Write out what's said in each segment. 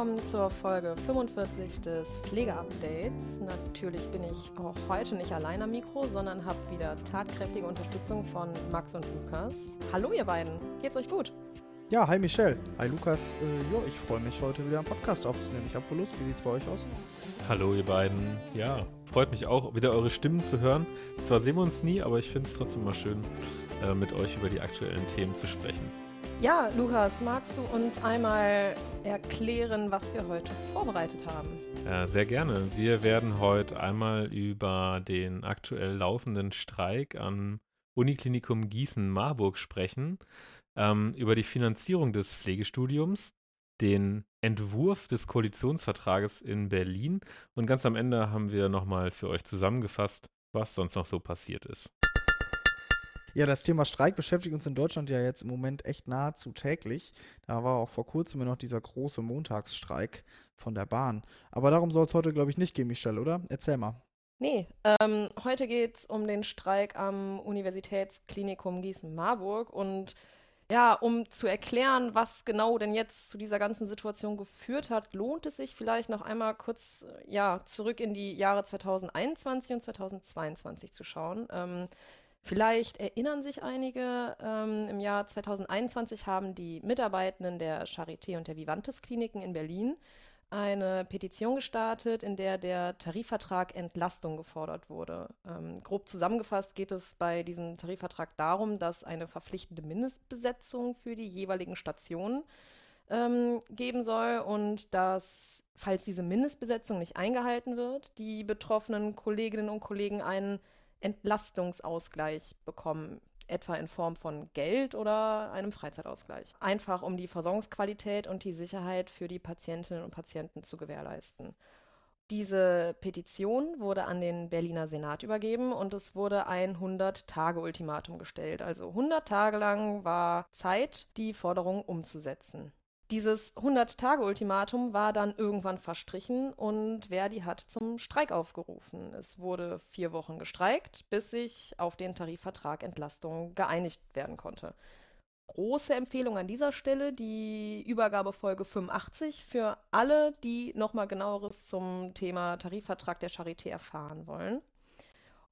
Willkommen zur Folge 45 des Pflegeupdates. Natürlich bin ich auch heute nicht allein am Mikro, sondern habe wieder tatkräftige Unterstützung von Max und Lukas. Hallo ihr beiden, geht's euch gut? Ja, hi Michelle. Hi Lukas. Äh, jo, ich freue mich heute wieder einen Podcast aufzunehmen. Ich habe voll Lust. Wie sieht's bei euch aus? Hallo ihr beiden. Ja, freut mich auch, wieder eure Stimmen zu hören. Zwar sehen wir uns nie, aber ich finde es trotzdem mal schön, äh, mit euch über die aktuellen Themen zu sprechen. Ja, Lukas, magst du uns einmal erklären, was wir heute vorbereitet haben? Ja, sehr gerne. Wir werden heute einmal über den aktuell laufenden Streik am Uniklinikum Gießen-Marburg sprechen ähm, über die Finanzierung des Pflegestudiums, den Entwurf des Koalitionsvertrages in Berlin und ganz am Ende haben wir nochmal für euch zusammengefasst, was sonst noch so passiert ist. Ja, das Thema Streik beschäftigt uns in Deutschland ja jetzt im Moment echt nahezu täglich. Da war auch vor kurzem noch dieser große Montagsstreik von der Bahn. Aber darum soll es heute, glaube ich, nicht gehen, Michelle, oder? Erzähl mal. Nee, ähm, heute geht es um den Streik am Universitätsklinikum Gießen-Marburg und ja, um zu erklären, was genau denn jetzt zu dieser ganzen Situation geführt hat, lohnt es sich vielleicht noch einmal kurz äh, ja, zurück in die Jahre 2021 und 2022 zu schauen. Ähm, vielleicht erinnern sich einige, ähm, im Jahr 2021 haben die Mitarbeitenden der Charité und der Vivantes Kliniken in Berlin eine Petition gestartet, in der der Tarifvertrag Entlastung gefordert wurde. Ähm, grob zusammengefasst geht es bei diesem Tarifvertrag darum, dass eine verpflichtende Mindestbesetzung für die jeweiligen Stationen ähm, geben soll und dass, falls diese Mindestbesetzung nicht eingehalten wird, die betroffenen Kolleginnen und Kollegen einen Entlastungsausgleich bekommen etwa in Form von Geld oder einem Freizeitausgleich. Einfach um die Versorgungsqualität und die Sicherheit für die Patientinnen und Patienten zu gewährleisten. Diese Petition wurde an den Berliner Senat übergeben und es wurde ein 100-Tage-Ultimatum gestellt. Also 100 Tage lang war Zeit, die Forderung umzusetzen. Dieses 100-Tage-Ultimatum war dann irgendwann verstrichen und Verdi hat zum Streik aufgerufen. Es wurde vier Wochen gestreikt, bis sich auf den Tarifvertrag Entlastung geeinigt werden konnte. Große Empfehlung an dieser Stelle, die Übergabefolge 85 für alle, die nochmal genaueres zum Thema Tarifvertrag der Charité erfahren wollen.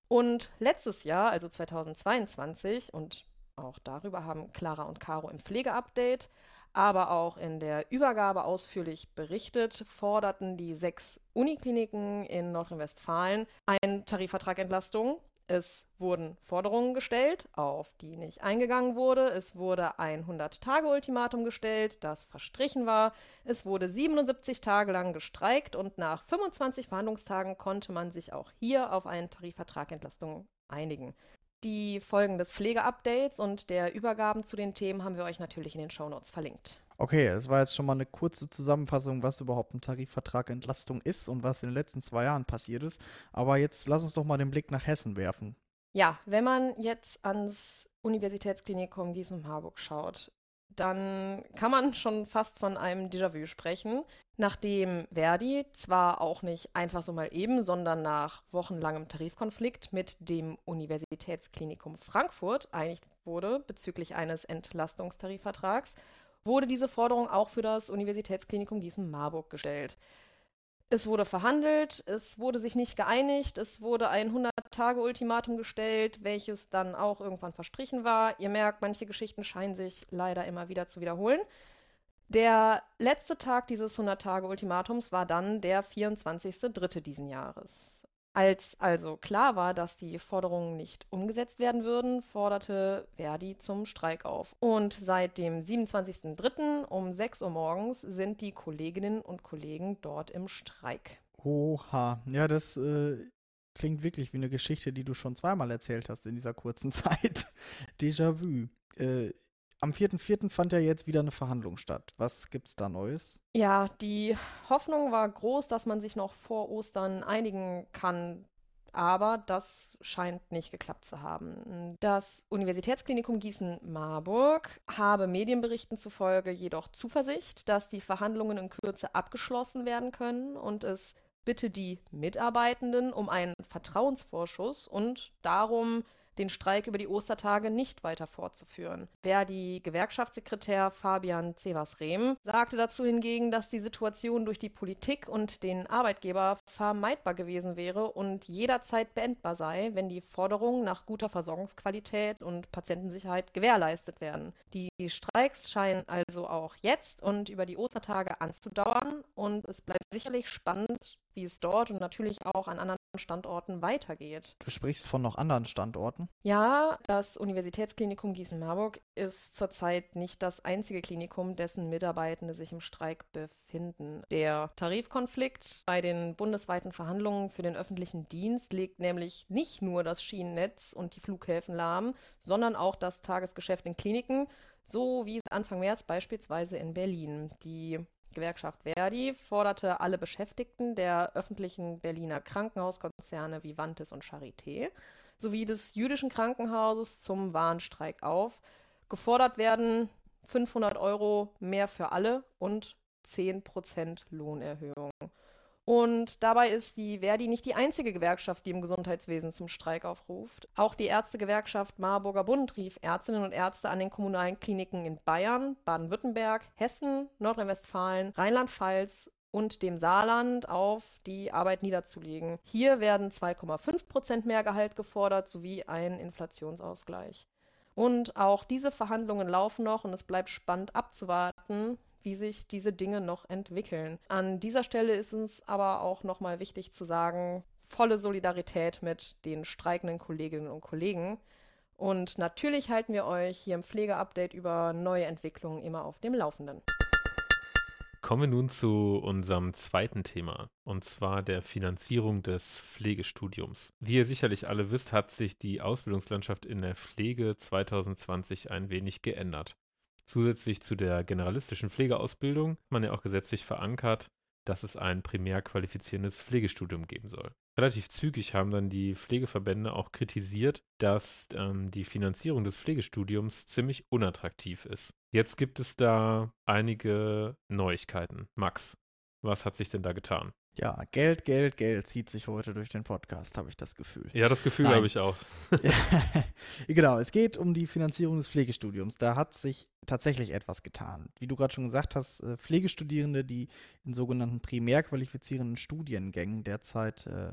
Und letztes Jahr, also 2022, und auch darüber haben Clara und Caro im Pflegeupdate aber auch in der Übergabe ausführlich berichtet, forderten die sechs Unikliniken in Nordrhein-Westfalen einen Tarifvertrag Entlastung. Es wurden Forderungen gestellt, auf die nicht eingegangen wurde. Es wurde ein 100-Tage-Ultimatum gestellt, das verstrichen war. Es wurde 77 Tage lang gestreikt und nach 25 Verhandlungstagen konnte man sich auch hier auf einen Tarifvertrag Entlastung einigen. Die Folgen des Pflegeupdates und der Übergaben zu den Themen haben wir euch natürlich in den Shownotes verlinkt. Okay, das war jetzt schon mal eine kurze Zusammenfassung, was überhaupt ein Tarifvertrag Entlastung ist und was in den letzten zwei Jahren passiert ist. Aber jetzt lass uns doch mal den Blick nach Hessen werfen. Ja, wenn man jetzt ans Universitätsklinikum Gießen-Harburg schaut, dann kann man schon fast von einem Déjà-vu sprechen, nachdem Verdi zwar auch nicht einfach so mal eben, sondern nach wochenlangem Tarifkonflikt mit dem Universitätsklinikum Frankfurt einig wurde bezüglich eines Entlastungstarifvertrags, wurde diese Forderung auch für das Universitätsklinikum Gießen-Marburg gestellt. Es wurde verhandelt, es wurde sich nicht geeinigt, es wurde ein 100-Tage-Ultimatum gestellt, welches dann auch irgendwann verstrichen war. Ihr merkt, manche Geschichten scheinen sich leider immer wieder zu wiederholen. Der letzte Tag dieses 100-Tage-Ultimatums war dann der 24.3. diesen Jahres. Als also klar war, dass die Forderungen nicht umgesetzt werden würden, forderte Verdi zum Streik auf. Und seit dem 27.03. um 6 Uhr morgens sind die Kolleginnen und Kollegen dort im Streik. Oha, ja, das äh, klingt wirklich wie eine Geschichte, die du schon zweimal erzählt hast in dieser kurzen Zeit. Déjà-vu. Äh, am 4.4. fand ja jetzt wieder eine Verhandlung statt. Was gibt's da Neues? Ja, die Hoffnung war groß, dass man sich noch vor Ostern einigen kann. Aber das scheint nicht geklappt zu haben. Das Universitätsklinikum Gießen-Marburg habe Medienberichten zufolge jedoch Zuversicht, dass die Verhandlungen in Kürze abgeschlossen werden können und es bitte die Mitarbeitenden um einen Vertrauensvorschuss und darum, den Streik über die Ostertage nicht weiter fortzuführen. Verdi-Gewerkschaftssekretär Fabian Cevas-Rehm sagte dazu hingegen, dass die Situation durch die Politik und den Arbeitgeber vermeidbar gewesen wäre und jederzeit beendbar sei, wenn die Forderungen nach guter Versorgungsqualität und Patientensicherheit gewährleistet werden. Die Streiks scheinen also auch jetzt und über die Ostertage anzudauern und es bleibt sicherlich spannend, wie es dort und natürlich auch an anderen Standorten weitergeht. Du sprichst von noch anderen Standorten? Ja, das Universitätsklinikum Gießen-Marburg ist zurzeit nicht das einzige Klinikum, dessen Mitarbeitende sich im Streik befinden. Der Tarifkonflikt bei den bundesweiten Verhandlungen für den öffentlichen Dienst legt nämlich nicht nur das Schienennetz und die Flughäfen lahm, sondern auch das Tagesgeschäft in Kliniken, so wie Anfang März beispielsweise in Berlin. Die Gewerkschaft Verdi forderte alle Beschäftigten der öffentlichen Berliner Krankenhauskonzerne Vivantes und Charité sowie des jüdischen Krankenhauses zum Warnstreik auf. Gefordert werden 500 Euro mehr für alle und 10% Lohnerhöhung. Und dabei ist die Verdi nicht die einzige Gewerkschaft, die im Gesundheitswesen zum Streik aufruft. Auch die Ärztegewerkschaft Marburger Bund rief Ärztinnen und Ärzte an den kommunalen Kliniken in Bayern, Baden-Württemberg, Hessen, Nordrhein-Westfalen, Rheinland-Pfalz und dem Saarland auf, die Arbeit niederzulegen. Hier werden 2,5 Prozent mehr Gehalt gefordert sowie ein Inflationsausgleich. Und auch diese Verhandlungen laufen noch und es bleibt spannend abzuwarten, wie sich diese Dinge noch entwickeln. An dieser Stelle ist uns aber auch nochmal wichtig zu sagen, volle Solidarität mit den streikenden Kolleginnen und Kollegen. Und natürlich halten wir euch hier im Pflegeupdate über neue Entwicklungen immer auf dem Laufenden. Kommen wir nun zu unserem zweiten Thema, und zwar der Finanzierung des Pflegestudiums. Wie ihr sicherlich alle wisst, hat sich die Ausbildungslandschaft in der Pflege 2020 ein wenig geändert. Zusätzlich zu der generalistischen Pflegeausbildung man ja auch gesetzlich verankert, dass es ein primär qualifizierendes Pflegestudium geben soll. Relativ zügig haben dann die Pflegeverbände auch kritisiert, dass ähm, die Finanzierung des Pflegestudiums ziemlich unattraktiv ist. Jetzt gibt es da einige Neuigkeiten. Max, was hat sich denn da getan? Ja, Geld, Geld, Geld zieht sich heute durch den Podcast, habe ich das Gefühl. Ja, das Gefühl habe ich auch. genau, es geht um die Finanzierung des Pflegestudiums. Da hat sich tatsächlich etwas getan. Wie du gerade schon gesagt hast, äh, Pflegestudierende, die in sogenannten primär qualifizierenden Studiengängen derzeit äh,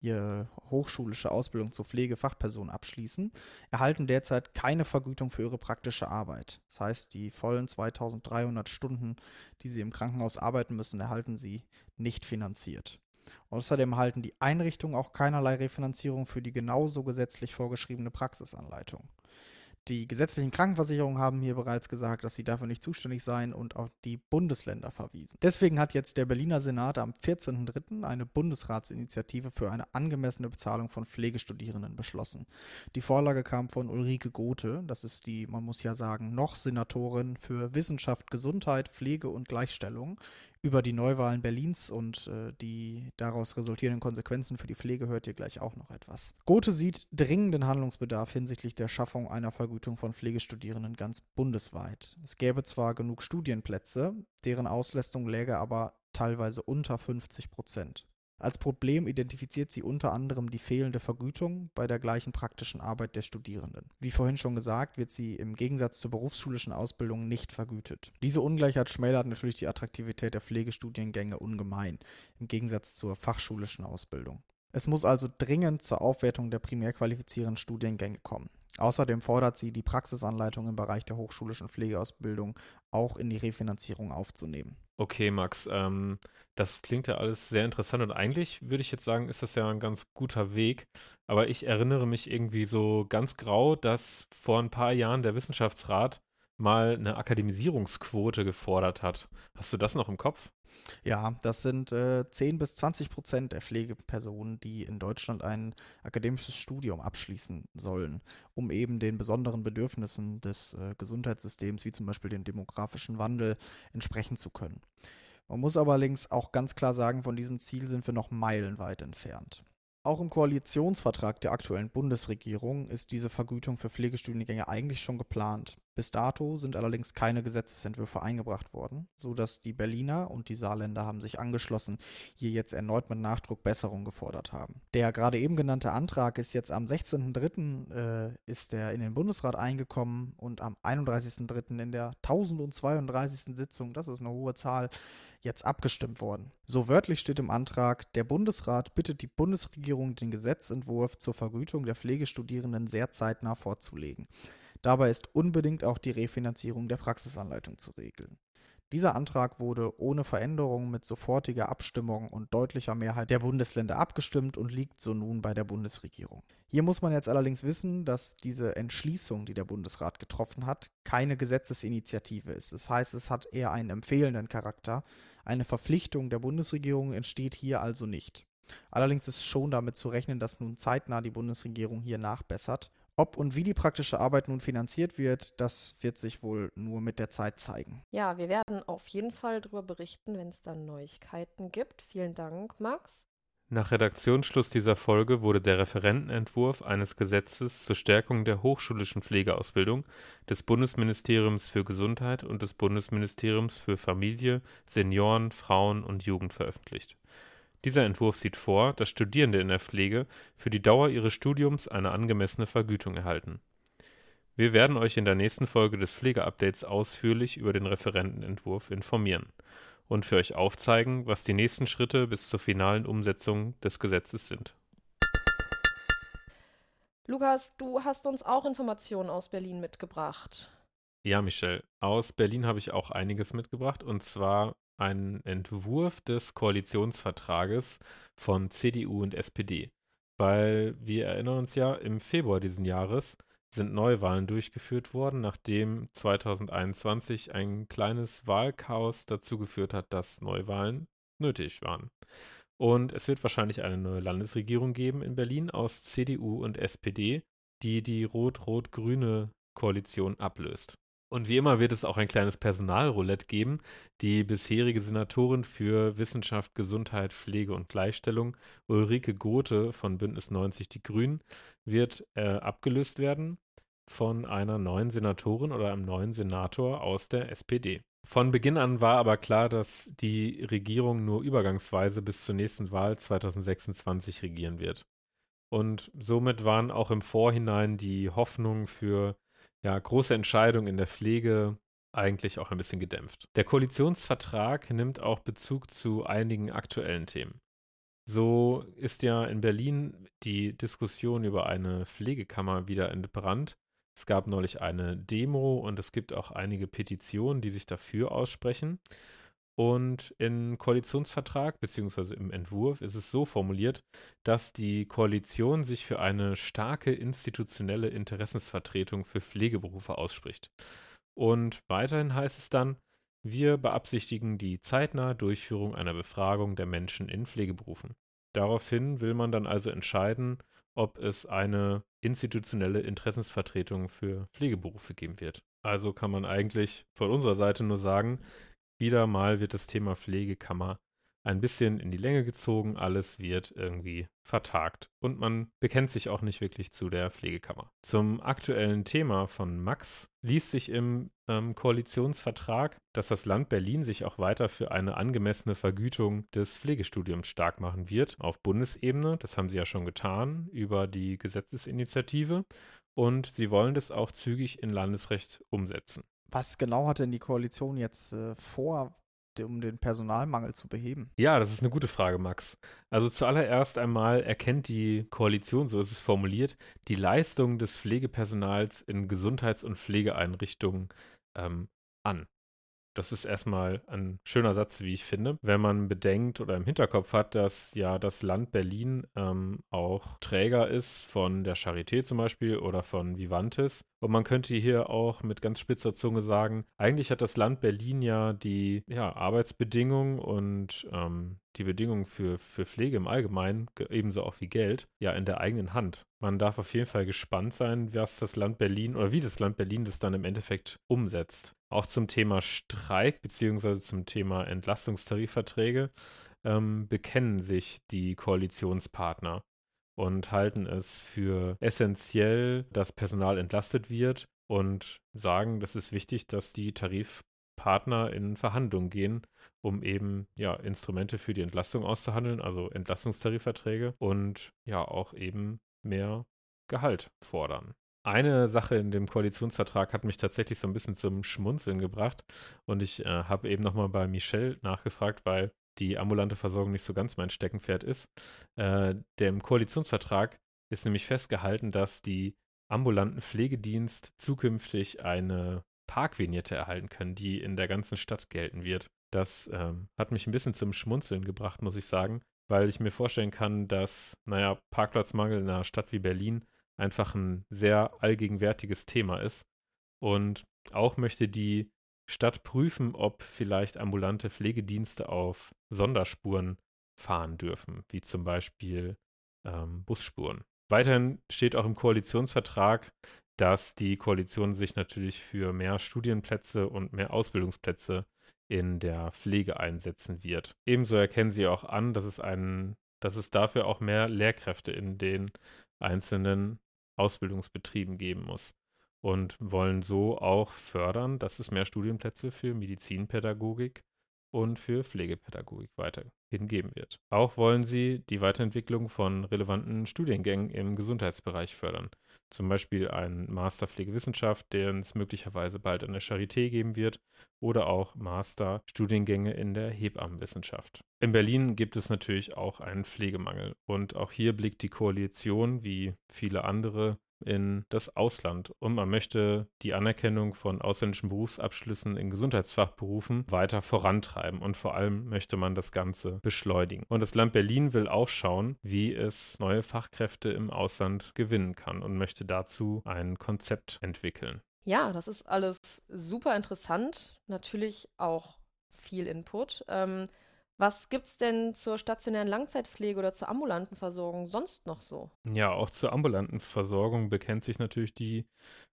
ihre hochschulische Ausbildung zur Pflegefachperson abschließen, erhalten derzeit keine Vergütung für ihre praktische Arbeit. Das heißt, die vollen 2300 Stunden, die sie im Krankenhaus arbeiten müssen, erhalten sie nicht finanziert. Außerdem erhalten die Einrichtungen auch keinerlei Refinanzierung für die genauso gesetzlich vorgeschriebene Praxisanleitung. Die gesetzlichen Krankenversicherungen haben hier bereits gesagt, dass sie dafür nicht zuständig seien und auf die Bundesländer verwiesen. Deswegen hat jetzt der Berliner Senat am 14.03. eine Bundesratsinitiative für eine angemessene Bezahlung von Pflegestudierenden beschlossen. Die Vorlage kam von Ulrike Gothe, das ist die, man muss ja sagen, noch Senatorin für Wissenschaft, Gesundheit, Pflege und Gleichstellung über die Neuwahlen Berlins und äh, die daraus resultierenden Konsequenzen für die Pflege hört ihr gleich auch noch etwas. Gothe sieht dringenden Handlungsbedarf hinsichtlich der Schaffung einer Vergütung von Pflegestudierenden ganz bundesweit. Es gäbe zwar genug Studienplätze, deren Auslastung läge aber teilweise unter 50 Prozent. Als Problem identifiziert sie unter anderem die fehlende Vergütung bei der gleichen praktischen Arbeit der Studierenden. Wie vorhin schon gesagt, wird sie im Gegensatz zur berufsschulischen Ausbildung nicht vergütet. Diese Ungleichheit schmälert natürlich die Attraktivität der Pflegestudiengänge ungemein, im Gegensatz zur fachschulischen Ausbildung. Es muss also dringend zur Aufwertung der primär qualifizierenden Studiengänge kommen. Außerdem fordert sie, die Praxisanleitung im Bereich der hochschulischen Pflegeausbildung auch in die Refinanzierung aufzunehmen. Okay, Max, ähm, das klingt ja alles sehr interessant und eigentlich würde ich jetzt sagen, ist das ja ein ganz guter Weg. Aber ich erinnere mich irgendwie so ganz grau, dass vor ein paar Jahren der Wissenschaftsrat mal eine Akademisierungsquote gefordert hat. Hast du das noch im Kopf? Ja, das sind äh, 10 bis 20 Prozent der Pflegepersonen, die in Deutschland ein akademisches Studium abschließen sollen, um eben den besonderen Bedürfnissen des äh, Gesundheitssystems, wie zum Beispiel dem demografischen Wandel, entsprechen zu können. Man muss aber allerdings auch ganz klar sagen, von diesem Ziel sind wir noch meilenweit entfernt. Auch im Koalitionsvertrag der aktuellen Bundesregierung ist diese Vergütung für Pflegestudiengänge eigentlich schon geplant. Bis dato sind allerdings keine Gesetzesentwürfe eingebracht worden, sodass die Berliner und die Saarländer haben sich angeschlossen, hier jetzt erneut mit Nachdruck Besserung gefordert haben. Der gerade eben genannte Antrag ist jetzt am 16.03. Äh, ist der in den Bundesrat eingekommen und am 31.03. in der 1032. Sitzung, das ist eine hohe Zahl, jetzt abgestimmt worden. So wörtlich steht im Antrag, der Bundesrat bittet die Bundesregierung, den Gesetzentwurf zur Vergütung der Pflegestudierenden sehr zeitnah vorzulegen. Dabei ist unbedingt auch die Refinanzierung der Praxisanleitung zu regeln. Dieser Antrag wurde ohne Veränderung mit sofortiger Abstimmung und deutlicher Mehrheit der Bundesländer abgestimmt und liegt so nun bei der Bundesregierung. Hier muss man jetzt allerdings wissen, dass diese Entschließung, die der Bundesrat getroffen hat, keine Gesetzesinitiative ist. Das heißt, es hat eher einen empfehlenden Charakter. Eine Verpflichtung der Bundesregierung entsteht hier also nicht. Allerdings ist schon damit zu rechnen, dass nun zeitnah die Bundesregierung hier nachbessert ob und wie die praktische Arbeit nun finanziert wird, das wird sich wohl nur mit der Zeit zeigen. Ja, wir werden auf jeden Fall darüber berichten, wenn es dann Neuigkeiten gibt. Vielen Dank, Max. Nach Redaktionsschluss dieser Folge wurde der Referentenentwurf eines Gesetzes zur Stärkung der hochschulischen Pflegeausbildung des Bundesministeriums für Gesundheit und des Bundesministeriums für Familie, Senioren, Frauen und Jugend veröffentlicht. Dieser Entwurf sieht vor, dass Studierende in der Pflege für die Dauer ihres Studiums eine angemessene Vergütung erhalten. Wir werden euch in der nächsten Folge des Pflegeupdates ausführlich über den Referentenentwurf informieren und für euch aufzeigen, was die nächsten Schritte bis zur finalen Umsetzung des Gesetzes sind. Lukas, du hast uns auch Informationen aus Berlin mitgebracht. Ja, Michelle, aus Berlin habe ich auch einiges mitgebracht und zwar einen Entwurf des Koalitionsvertrages von CDU und SPD. Weil wir erinnern uns ja, im Februar diesen Jahres sind Neuwahlen durchgeführt worden, nachdem 2021 ein kleines Wahlchaos dazu geführt hat, dass Neuwahlen nötig waren. Und es wird wahrscheinlich eine neue Landesregierung geben in Berlin aus CDU und SPD, die die rot-rot-grüne Koalition ablöst. Und wie immer wird es auch ein kleines Personalroulette geben. Die bisherige Senatorin für Wissenschaft, Gesundheit, Pflege und Gleichstellung, Ulrike Gothe von Bündnis 90 Die Grünen, wird äh, abgelöst werden von einer neuen Senatorin oder einem neuen Senator aus der SPD. Von Beginn an war aber klar, dass die Regierung nur übergangsweise bis zur nächsten Wahl 2026 regieren wird. Und somit waren auch im Vorhinein die Hoffnungen für ja, große Entscheidung in der Pflege eigentlich auch ein bisschen gedämpft. Der Koalitionsvertrag nimmt auch Bezug zu einigen aktuellen Themen. So ist ja in Berlin die Diskussion über eine Pflegekammer wieder entbrannt. Es gab neulich eine Demo und es gibt auch einige Petitionen, die sich dafür aussprechen. Und im Koalitionsvertrag bzw. im Entwurf ist es so formuliert, dass die Koalition sich für eine starke institutionelle Interessensvertretung für Pflegeberufe ausspricht. Und weiterhin heißt es dann, wir beabsichtigen die zeitnahe Durchführung einer Befragung der Menschen in Pflegeberufen. Daraufhin will man dann also entscheiden, ob es eine institutionelle Interessensvertretung für Pflegeberufe geben wird. Also kann man eigentlich von unserer Seite nur sagen, wieder mal wird das Thema Pflegekammer ein bisschen in die Länge gezogen, alles wird irgendwie vertagt und man bekennt sich auch nicht wirklich zu der Pflegekammer. Zum aktuellen Thema von Max liest sich im ähm, Koalitionsvertrag, dass das Land Berlin sich auch weiter für eine angemessene Vergütung des Pflegestudiums stark machen wird auf Bundesebene. Das haben sie ja schon getan über die Gesetzesinitiative und sie wollen das auch zügig in Landesrecht umsetzen. Was genau hat denn die Koalition jetzt äh, vor, um den Personalmangel zu beheben? Ja, das ist eine gute Frage, Max. Also zuallererst einmal erkennt die Koalition, so ist es formuliert, die Leistung des Pflegepersonals in Gesundheits- und Pflegeeinrichtungen ähm, an. Das ist erstmal ein schöner Satz, wie ich finde, wenn man bedenkt oder im Hinterkopf hat, dass ja das Land Berlin ähm, auch Träger ist von der Charité zum Beispiel oder von Vivantes. Und man könnte hier auch mit ganz spitzer Zunge sagen, eigentlich hat das Land Berlin ja die ja, Arbeitsbedingungen und ähm, die Bedingungen für, für Pflege im Allgemeinen, ebenso auch wie Geld, ja in der eigenen Hand. Man darf auf jeden Fall gespannt sein, was das Land Berlin oder wie das Land Berlin das dann im Endeffekt umsetzt. Auch zum Thema Streik beziehungsweise zum Thema Entlastungstarifverträge ähm, bekennen sich die Koalitionspartner und halten es für essentiell, dass Personal entlastet wird und sagen, das ist wichtig, dass die Tarifpartner in Verhandlungen gehen, um eben ja Instrumente für die Entlastung auszuhandeln, also Entlastungstarifverträge und ja auch eben mehr Gehalt fordern. Eine Sache in dem Koalitionsvertrag hat mich tatsächlich so ein bisschen zum Schmunzeln gebracht und ich äh, habe eben nochmal bei Michelle nachgefragt, weil die ambulante Versorgung nicht so ganz mein Steckenpferd ist. Äh, dem Koalitionsvertrag ist nämlich festgehalten, dass die ambulanten Pflegedienst zukünftig eine Parkvignette erhalten können, die in der ganzen Stadt gelten wird. Das ähm, hat mich ein bisschen zum Schmunzeln gebracht, muss ich sagen, weil ich mir vorstellen kann, dass, naja, Parkplatzmangel in einer Stadt wie Berlin einfach ein sehr allgegenwärtiges Thema ist. Und auch möchte die Stadt prüfen, ob vielleicht ambulante Pflegedienste auf Sonderspuren fahren dürfen, wie zum Beispiel ähm, Busspuren. Weiterhin steht auch im Koalitionsvertrag, dass die Koalition sich natürlich für mehr Studienplätze und mehr Ausbildungsplätze in der Pflege einsetzen wird. Ebenso erkennen sie auch an, dass es einen, dass es dafür auch mehr Lehrkräfte in den einzelnen Ausbildungsbetrieben geben muss und wollen so auch fördern, dass es mehr Studienplätze für Medizinpädagogik und für Pflegepädagogik weiterhin geben wird. Auch wollen sie die Weiterentwicklung von relevanten Studiengängen im Gesundheitsbereich fördern. Zum Beispiel einen Master Pflegewissenschaft, den es möglicherweise bald an der Charité geben wird, oder auch Master Studiengänge in der Hebammenwissenschaft. In Berlin gibt es natürlich auch einen Pflegemangel und auch hier blickt die Koalition wie viele andere in das Ausland und man möchte die Anerkennung von ausländischen Berufsabschlüssen in Gesundheitsfachberufen weiter vorantreiben und vor allem möchte man das Ganze beschleunigen. Und das Land Berlin will auch schauen, wie es neue Fachkräfte im Ausland gewinnen kann und möchte dazu ein Konzept entwickeln. Ja, das ist alles super interessant. Natürlich auch viel Input. Ähm, was gibt es denn zur stationären Langzeitpflege oder zur ambulanten Versorgung sonst noch so? Ja, auch zur ambulanten Versorgung bekennt sich natürlich die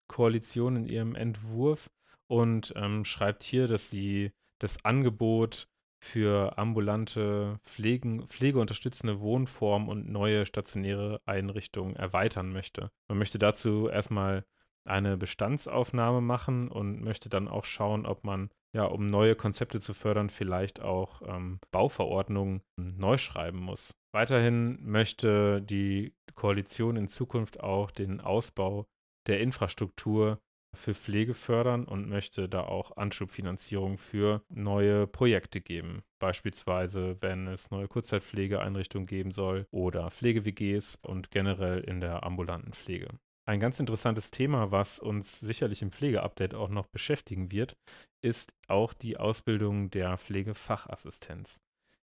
Koalition in ihrem Entwurf und ähm, schreibt hier, dass sie das Angebot für ambulante Pflegen, pflegeunterstützende Wohnformen und neue stationäre Einrichtungen erweitern möchte. Man möchte dazu erstmal eine Bestandsaufnahme machen und möchte dann auch schauen, ob man ja, um neue Konzepte zu fördern, vielleicht auch ähm, Bauverordnungen neu schreiben muss. Weiterhin möchte die Koalition in Zukunft auch den Ausbau der Infrastruktur für Pflege fördern und möchte da auch Anschubfinanzierung für neue Projekte geben. Beispielsweise, wenn es neue Kurzzeitpflegeeinrichtungen geben soll oder Pflege-WGs und generell in der ambulanten Pflege. Ein ganz interessantes Thema, was uns sicherlich im Pflegeupdate auch noch beschäftigen wird, ist auch die Ausbildung der Pflegefachassistenz.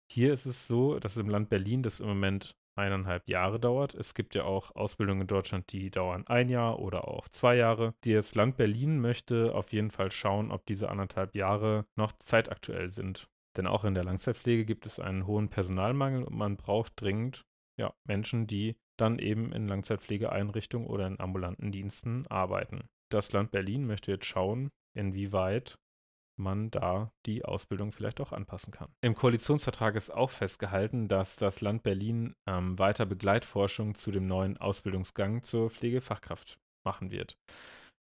Hier ist es so, dass im Land Berlin das im Moment eineinhalb Jahre dauert. Es gibt ja auch Ausbildungen in Deutschland, die dauern ein Jahr oder auch zwei Jahre. Das Land Berlin möchte auf jeden Fall schauen, ob diese anderthalb Jahre noch zeitaktuell sind. Denn auch in der Langzeitpflege gibt es einen hohen Personalmangel und man braucht dringend ja, Menschen, die dann eben in Langzeitpflegeeinrichtungen oder in ambulanten Diensten arbeiten. Das Land Berlin möchte jetzt schauen, inwieweit man da die Ausbildung vielleicht auch anpassen kann. Im Koalitionsvertrag ist auch festgehalten, dass das Land Berlin ähm, weiter Begleitforschung zu dem neuen Ausbildungsgang zur Pflegefachkraft machen wird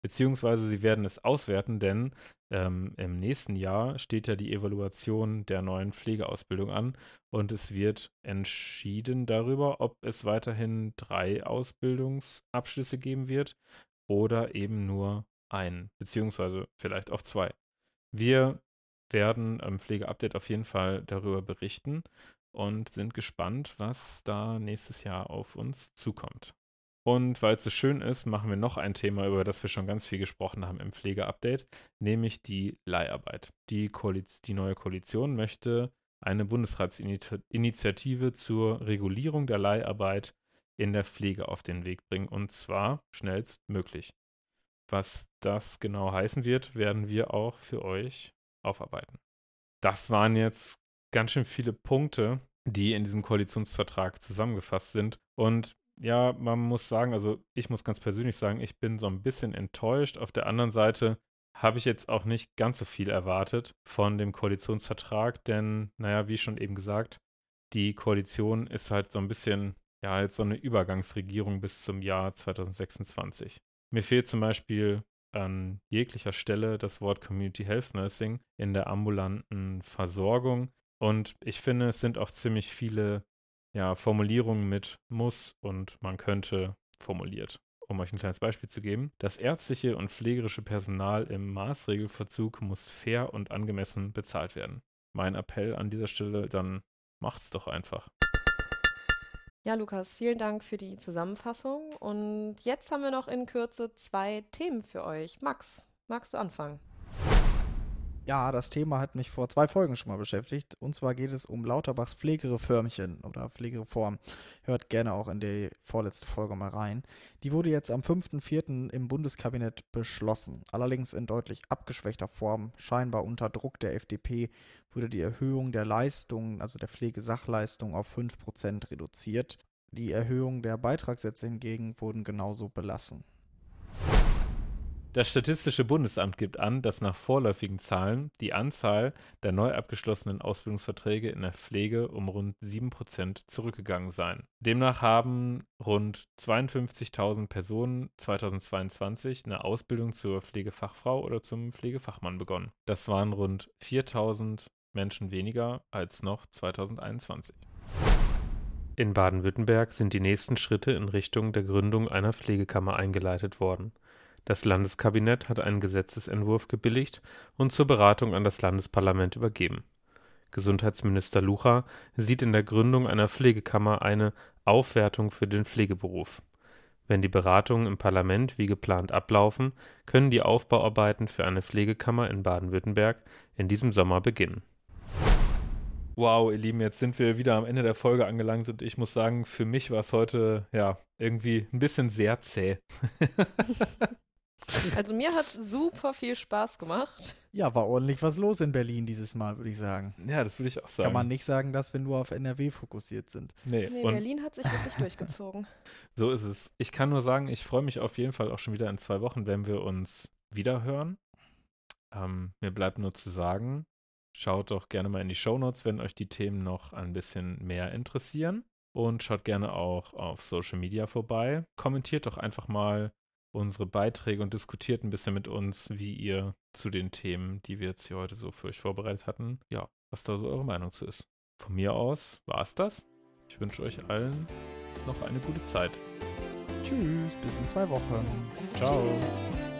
beziehungsweise sie werden es auswerten, denn ähm, im nächsten Jahr steht ja die Evaluation der neuen Pflegeausbildung an und es wird entschieden darüber, ob es weiterhin drei Ausbildungsabschlüsse geben wird oder eben nur einen, beziehungsweise vielleicht auch zwei. Wir werden im Pflegeupdate auf jeden Fall darüber berichten und sind gespannt, was da nächstes Jahr auf uns zukommt. Und weil es so schön ist, machen wir noch ein Thema, über das wir schon ganz viel gesprochen haben im Pflegeupdate, nämlich die Leiharbeit. Die, Koaliz die neue Koalition möchte eine Bundesratsinitiative zur Regulierung der Leiharbeit in der Pflege auf den Weg bringen und zwar schnellstmöglich. Was das genau heißen wird, werden wir auch für euch aufarbeiten. Das waren jetzt ganz schön viele Punkte, die in diesem Koalitionsvertrag zusammengefasst sind. Und ja, man muss sagen, also ich muss ganz persönlich sagen, ich bin so ein bisschen enttäuscht. Auf der anderen Seite habe ich jetzt auch nicht ganz so viel erwartet von dem Koalitionsvertrag, denn, naja, wie schon eben gesagt, die Koalition ist halt so ein bisschen, ja, jetzt so eine Übergangsregierung bis zum Jahr 2026. Mir fehlt zum Beispiel an jeglicher Stelle das Wort Community Health Nursing in der ambulanten Versorgung. Und ich finde, es sind auch ziemlich viele ja, Formulierungen mit muss und man könnte formuliert. Um euch ein kleines Beispiel zu geben. Das ärztliche und pflegerische Personal im Maßregelverzug muss fair und angemessen bezahlt werden. Mein Appell an dieser Stelle, dann macht's doch einfach. Ja, Lukas, vielen Dank für die Zusammenfassung. Und jetzt haben wir noch in Kürze zwei Themen für euch. Max, magst du anfangen? Ja, das Thema hat mich vor zwei Folgen schon mal beschäftigt. Und zwar geht es um Lauterbachs Pflegereformchen oder Pflegereform. Hört gerne auch in die vorletzte Folge mal rein. Die wurde jetzt am 5.4. im Bundeskabinett beschlossen. Allerdings in deutlich abgeschwächter Form. Scheinbar unter Druck der FDP wurde die Erhöhung der Leistungen, also der Pflegesachleistung, auf 5% reduziert. Die Erhöhung der Beitragssätze hingegen wurden genauso belassen. Das Statistische Bundesamt gibt an, dass nach vorläufigen Zahlen die Anzahl der neu abgeschlossenen Ausbildungsverträge in der Pflege um rund 7% zurückgegangen seien. Demnach haben rund 52.000 Personen 2022 eine Ausbildung zur Pflegefachfrau oder zum Pflegefachmann begonnen. Das waren rund 4.000 Menschen weniger als noch 2021. In Baden-Württemberg sind die nächsten Schritte in Richtung der Gründung einer Pflegekammer eingeleitet worden. Das Landeskabinett hat einen Gesetzesentwurf gebilligt und zur Beratung an das Landesparlament übergeben. Gesundheitsminister Lucha sieht in der Gründung einer Pflegekammer eine Aufwertung für den Pflegeberuf. Wenn die Beratungen im Parlament wie geplant ablaufen, können die Aufbauarbeiten für eine Pflegekammer in Baden-Württemberg in diesem Sommer beginnen. Wow, ihr Lieben, jetzt sind wir wieder am Ende der Folge angelangt und ich muss sagen, für mich war es heute ja irgendwie ein bisschen sehr zäh. Also mir hat super viel Spaß gemacht. Ja, war ordentlich was los in Berlin dieses Mal, würde ich sagen. Ja, das würde ich auch sagen. Kann man nicht sagen, dass wir nur auf NRW fokussiert sind. Nee, nee Berlin hat sich wirklich durchgezogen. So ist es. Ich kann nur sagen, ich freue mich auf jeden Fall auch schon wieder in zwei Wochen, wenn wir uns wiederhören. Ähm, mir bleibt nur zu sagen, schaut doch gerne mal in die Shownotes, wenn euch die Themen noch ein bisschen mehr interessieren. Und schaut gerne auch auf Social Media vorbei. Kommentiert doch einfach mal, unsere Beiträge und diskutiert ein bisschen mit uns, wie ihr zu den Themen, die wir jetzt hier heute so für euch vorbereitet hatten, ja, was da so eure Meinung zu ist. Von mir aus war es das. Ich wünsche euch allen noch eine gute Zeit. Tschüss, bis in zwei Wochen. Ciao. Tschüss.